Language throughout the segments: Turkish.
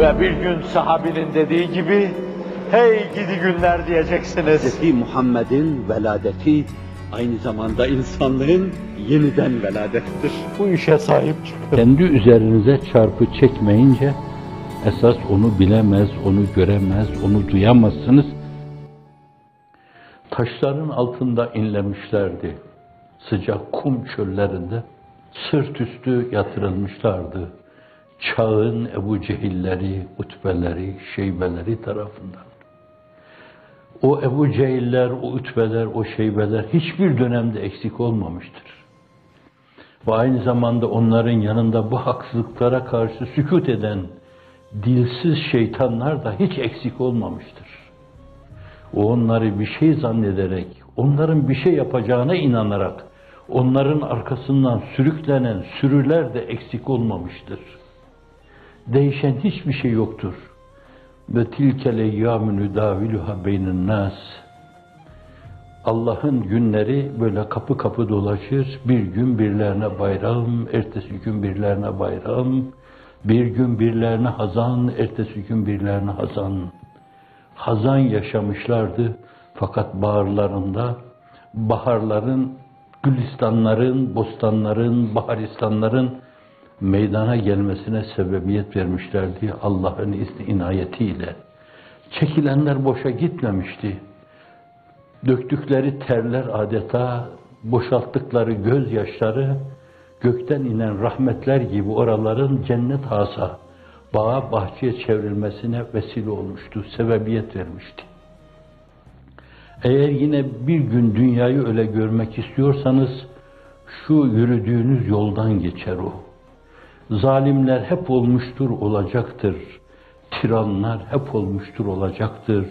Ve bir gün sahabinin dediği gibi, hey gidi günler diyeceksiniz. Hz. Muhammed'in veladeti aynı zamanda insanlığın yeniden veladettir. Bu işe sahip çıkın. Kendi üzerinize çarpı çekmeyince, esas onu bilemez, onu göremez, onu duyamazsınız. Taşların altında inlemişlerdi. Sıcak kum çöllerinde sırt üstü yatırılmışlardı. Çağın Ebu Cehilleri, Utbeleri, Şeybeleri tarafından. O Ebu Cehiller, o Utbeler, o Şeybeler hiçbir dönemde eksik olmamıştır. Ve aynı zamanda onların yanında bu haksızlıklara karşı sükut eden dilsiz şeytanlar da hiç eksik olmamıştır. O onları bir şey zannederek, onların bir şey yapacağına inanarak, onların arkasından sürüklenen sürüler de eksik olmamıştır. Değişen hiçbir şey yoktur. Ve tilkel eyyâmü daviluha beynin nas. Allah'ın günleri böyle kapı kapı dolaşır. Bir gün birlerine bayram, ertesi gün birlerine bayram, bir gün birlerine hazan, ertesi gün birlerine hazan. Hazan yaşamışlardı fakat bağırlarında baharların, gülistanların, bostanların, baharistanların meydana gelmesine sebebiyet vermişlerdi Allah'ın izni inayetiyle. Çekilenler boşa gitmemişti. Döktükleri terler adeta boşalttıkları gözyaşları gökten inen rahmetler gibi oraların cennet hasa, bağa bahçeye çevrilmesine vesile olmuştu, sebebiyet vermişti. Eğer yine bir gün dünyayı öyle görmek istiyorsanız, şu yürüdüğünüz yoldan geçer o. Zalimler hep olmuştur, olacaktır. Tiranlar hep olmuştur, olacaktır.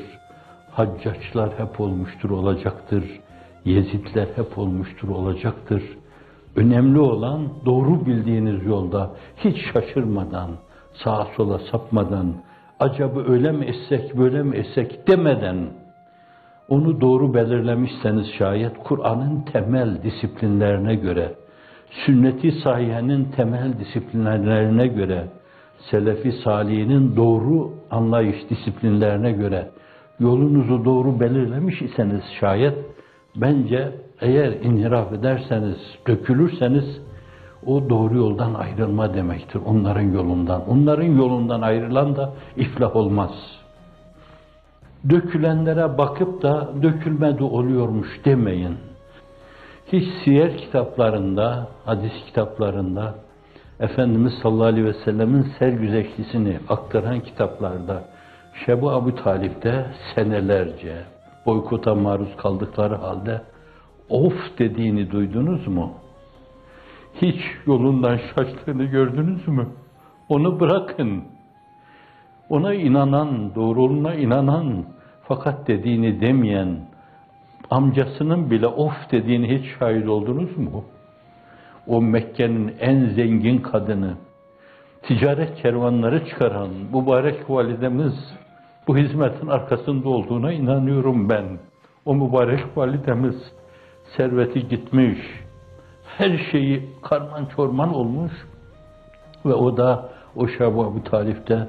Haccaçlar hep olmuştur, olacaktır. Yezidler hep olmuştur, olacaktır. Önemli olan doğru bildiğiniz yolda hiç şaşırmadan, sağa sola sapmadan, acaba öyle mi etsek, böyle mi etsek demeden, onu doğru belirlemişseniz şayet Kur'an'ın temel disiplinlerine göre, sünneti sahihenin temel disiplinlerine göre, selefi salihinin doğru anlayış disiplinlerine göre yolunuzu doğru belirlemiş iseniz şayet, bence eğer inhiraf ederseniz, dökülürseniz, o doğru yoldan ayrılma demektir, onların yolundan. Onların yolundan ayrılan da iflah olmaz. Dökülenlere bakıp da dökülmedi oluyormuş demeyin. Hiç siyer kitaplarında, hadis kitaplarında, Efendimiz sallallahu aleyhi ve sellemin sergüzeştisini aktaran kitaplarda, Şebu Abu Talip'te senelerce boykota maruz kaldıkları halde of dediğini duydunuz mu? Hiç yolundan şaştığını gördünüz mü? Onu bırakın. Ona inanan, doğruluğuna inanan, fakat dediğini demeyen, amcasının bile of dediğini hiç şahit oldunuz mu? O Mekke'nin en zengin kadını, ticaret kervanları çıkaran mübarek validemiz, bu hizmetin arkasında olduğuna inanıyorum ben. O mübarek validemiz serveti gitmiş, her şeyi karman çorman olmuş ve o da o Şabu Abu Talip'te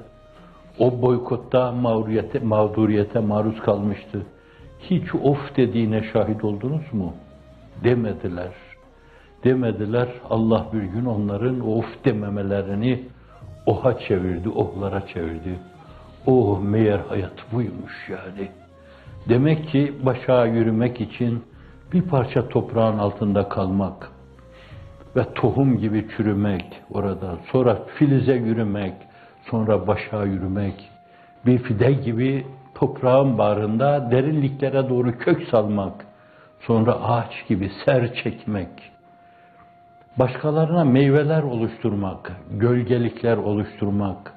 o boykotta mağduriyete, mağduriyete maruz kalmıştı. Hiç of dediğine şahit oldunuz mu? Demediler. Demediler. Allah bir gün onların of dememelerini oha çevirdi, ohlara çevirdi. Oh meğer hayat buymuş yani. Demek ki başa yürümek için bir parça toprağın altında kalmak ve tohum gibi çürümek orada, sonra filize yürümek, sonra başa yürümek, bir fide gibi toprağın bağrında derinliklere doğru kök salmak, sonra ağaç gibi ser çekmek, başkalarına meyveler oluşturmak, gölgelikler oluşturmak,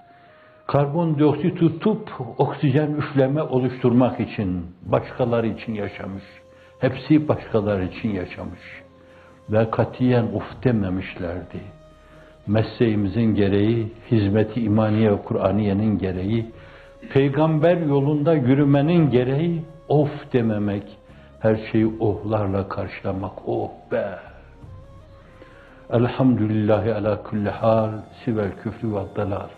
karbondioksit tutup oksijen üfleme oluşturmak için, başkaları için yaşamış. Hepsi başkaları için yaşamış. Ve katiyen uf dememişlerdi. Mesleğimizin gereği, hizmeti imaniye Kur'aniyenin gereği, peygamber yolunda yürümenin gereği of dememek, her şeyi ohlarla karşılamak. Oh be! Elhamdülillahi ala kulli hal, sivel küfrü ve dalal.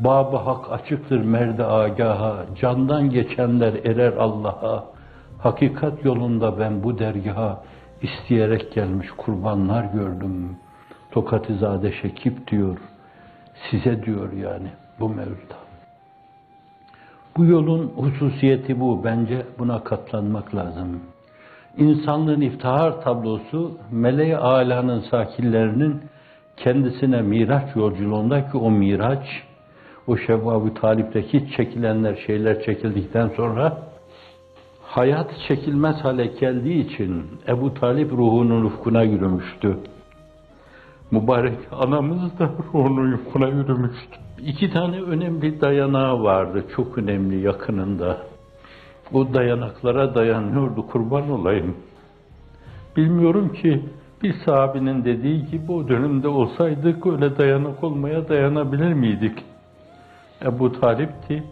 Babı hak açıktır merde agaha, candan geçenler erer Allah'a. Hakikat yolunda ben bu dergaha isteyerek gelmiş kurbanlar gördüm. Tokatizade Şekip diyor, size diyor yani bu mevzuda. Bu yolun hususiyeti bu. Bence buna katlanmak lazım. İnsanlığın iftihar tablosu meleği alanın sakinlerinin kendisine miraç yolculuğundaki o miraç, o şevab Talip'teki çekilenler şeyler çekildikten sonra hayat çekilmez hale geldiği için Ebu Talip ruhunun ufkuna yürümüştü. Mübarek anamız da ruhunun ufkuna yürümüştü. İki tane önemli dayanağı vardı, çok önemli yakınında. O dayanaklara dayanıyordu, kurban olayım. Bilmiyorum ki bir sahabinin dediği gibi o dönemde olsaydık öyle dayanak olmaya dayanabilir miydik? Ebu Talip'ti.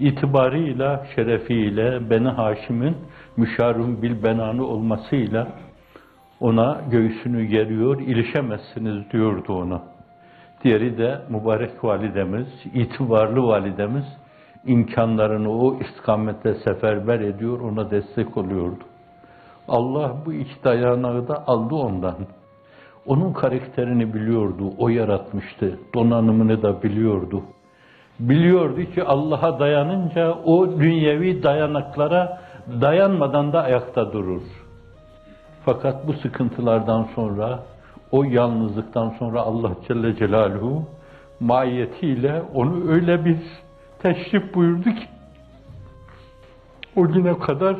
İtibarıyla, şerefiyle, Beni Haşim'in müşarun bil benanı olmasıyla ona göğsünü geriyor, ilişemezsiniz diyordu ona. Diğeri de mübarek validemiz, itibarlı validemiz imkanlarını o istikamette seferber ediyor, ona destek oluyordu. Allah bu iki dayanağı da aldı ondan. Onun karakterini biliyordu, o yaratmıştı. Donanımını da biliyordu. Biliyordu ki Allah'a dayanınca o dünyevi dayanaklara dayanmadan da ayakta durur. Fakat bu sıkıntılardan sonra, o yalnızlıktan sonra Allah Celle Celaluhu mahiyetiyle onu öyle bir teşrif buyurdu ki, o güne kadar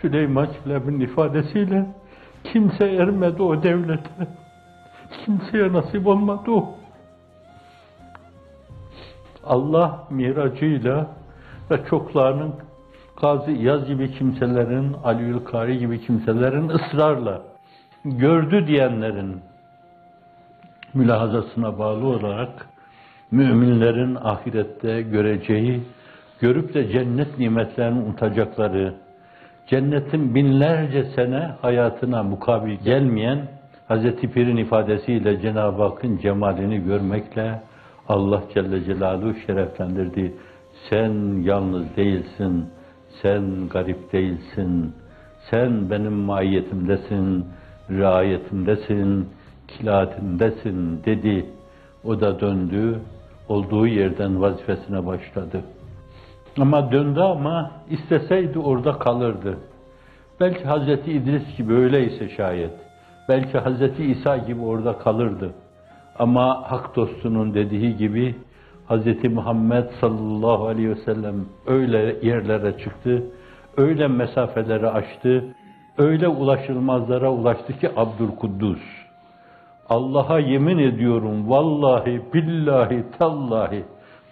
Süleyman Çelebi'nin ifadesiyle kimse ermedi o devlete. Kimseye nasip olmadı o. Allah miracıyla ve çoklarının Gazi İyaz gibi kimselerin, Aliül Kari gibi kimselerin ısrarla gördü diyenlerin mülahazasına bağlı olarak müminlerin ahirette göreceği, görüp de cennet nimetlerini unutacakları, cennetin binlerce sene hayatına mukabil gelmeyen Hazreti Pir'in ifadesiyle Cenab-ı Hakk'ın cemalini görmekle Allah Celle Celaluhu şereflendirdi. Sen yalnız değilsin, sen garip değilsin, sen benim maiyetimdesin, riayetimdesin, kilatimdesin dedi. O da döndü, olduğu yerden vazifesine başladı. Ama döndü ama isteseydi orada kalırdı. Belki Hazreti İdris gibi öyleyse şayet. Belki Hazreti İsa gibi orada kalırdı. Ama hak dostunun dediği gibi Hazreti Muhammed sallallahu aleyhi ve sellem öyle yerlere çıktı, öyle mesafeleri aştı, öyle ulaşılmazlara ulaştı ki Abdülkuddus. Allah'a yemin ediyorum vallahi billahi tallahi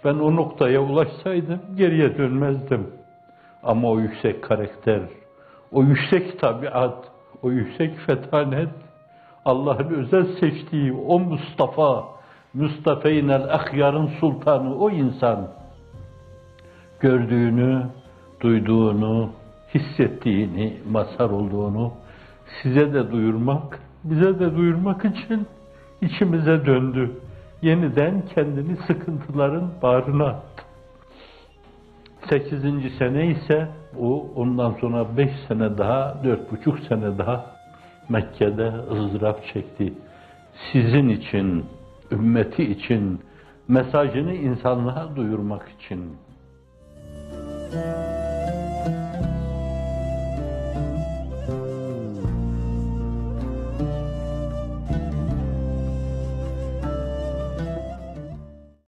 ben o noktaya ulaşsaydım geriye dönmezdim. Ama o yüksek karakter, o yüksek tabiat, o yüksek fetanet, Allah'ın özel seçtiği o Mustafa, Mustafa'ynel ahyarın sultanı o insan gördüğünü, duyduğunu, hissettiğini, mazhar olduğunu size de duyurmak, bize de duyurmak için içimize döndü. Yeniden kendini sıkıntıların bağrına attı. Sekizinci sene ise o ondan sonra beş sene daha, dört buçuk sene daha Mekke'de ızdırap çekti. Sizin için, ümmeti için, mesajını insanlığa duyurmak için.